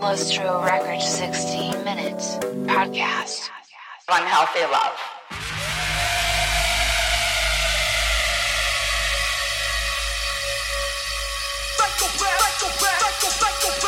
Lustro Records 60 Minutes Podcast. Unhealthy love. Como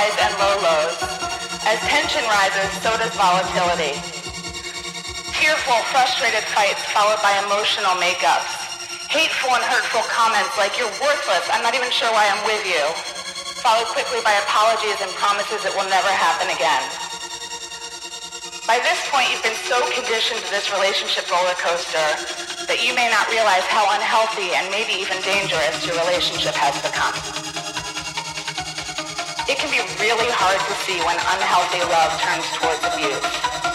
highs and low lows. As tension rises, so does volatility. Tearful, frustrated fights followed by emotional makeups. Hateful and hurtful comments like, you're worthless, I'm not even sure why I'm with you. Followed quickly by apologies and promises it will never happen again. By this point, you've been so conditioned to this relationship roller coaster that you may not realize how unhealthy and maybe even dangerous your relationship has become. It can be really hard to see when unhealthy love turns towards abuse.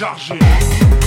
chargé.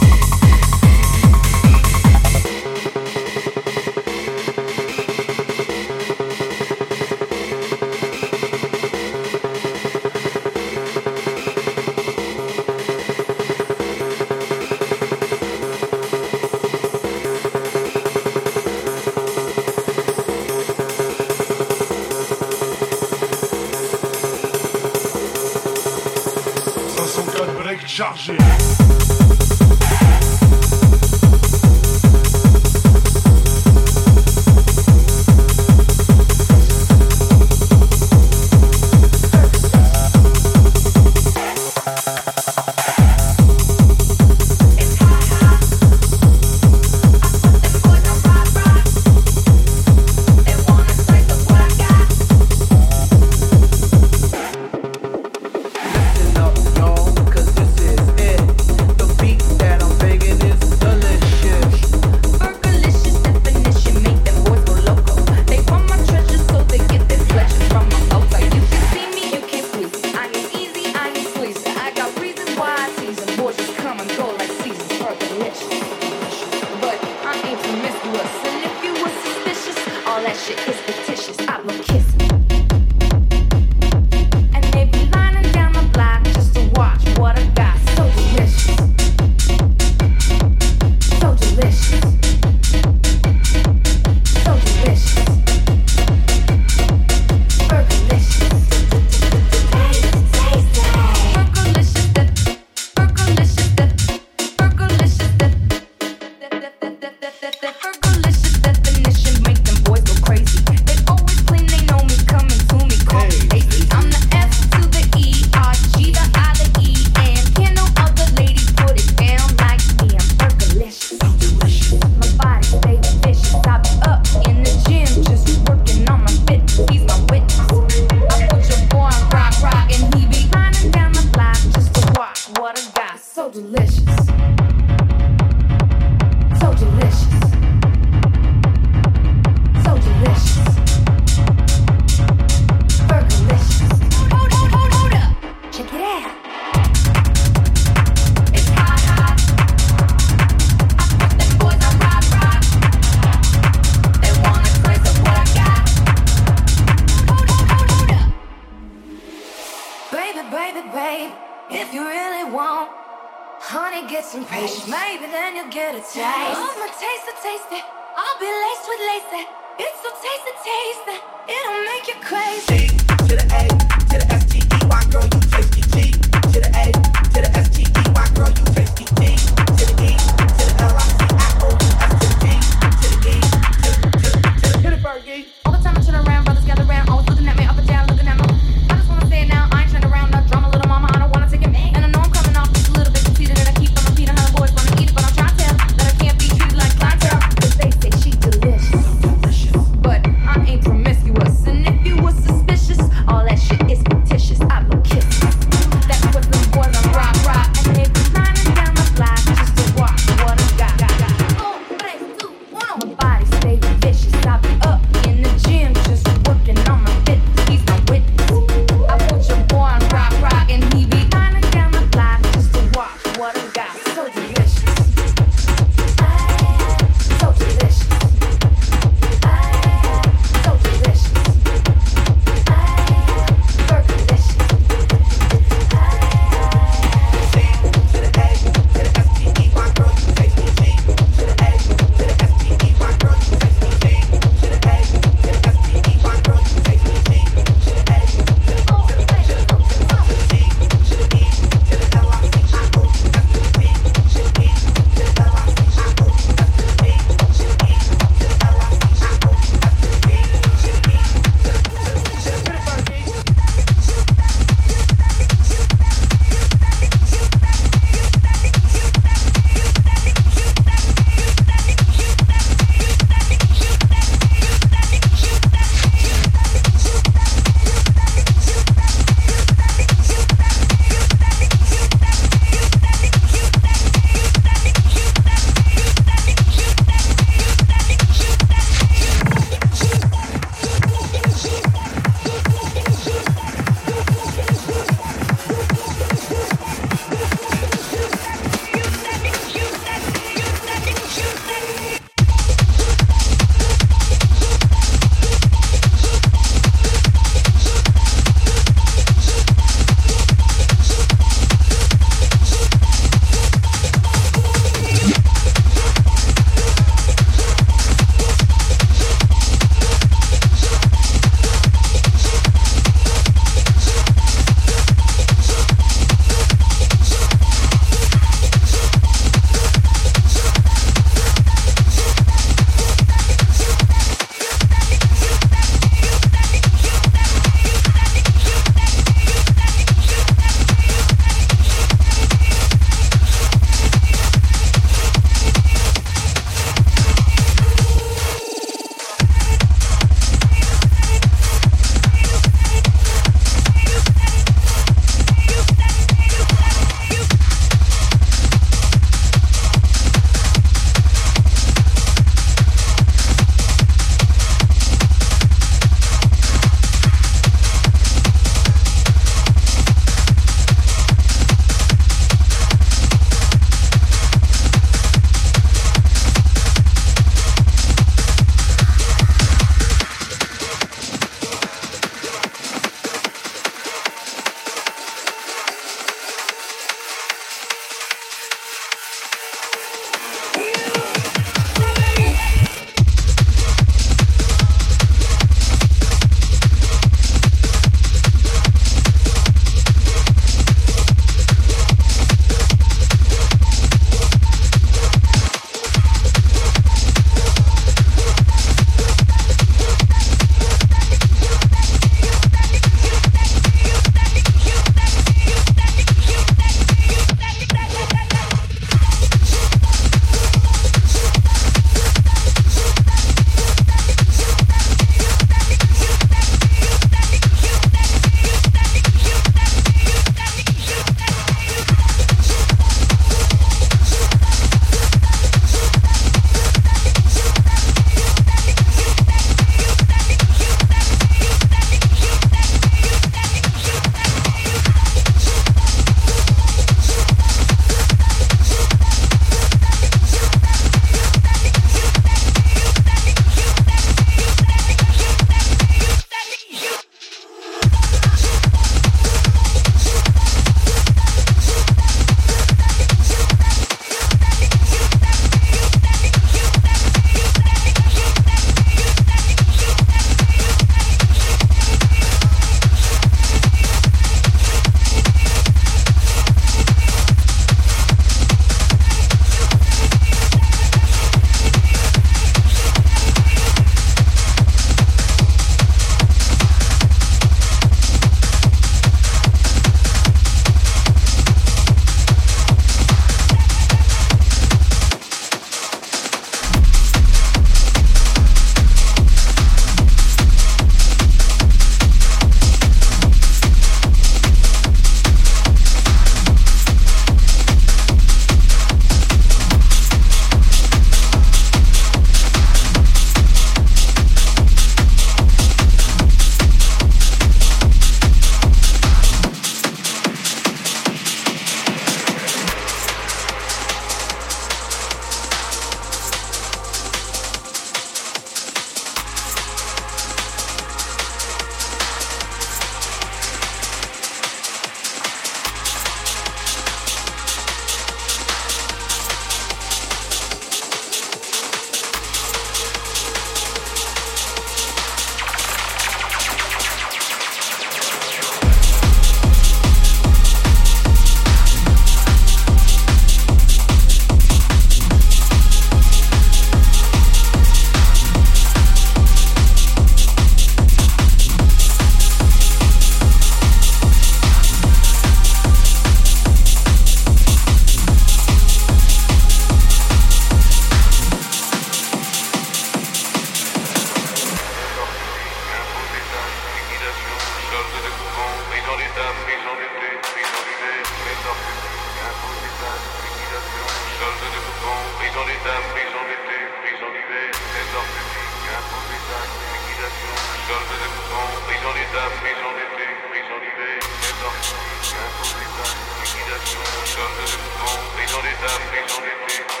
Okay, okay, okay.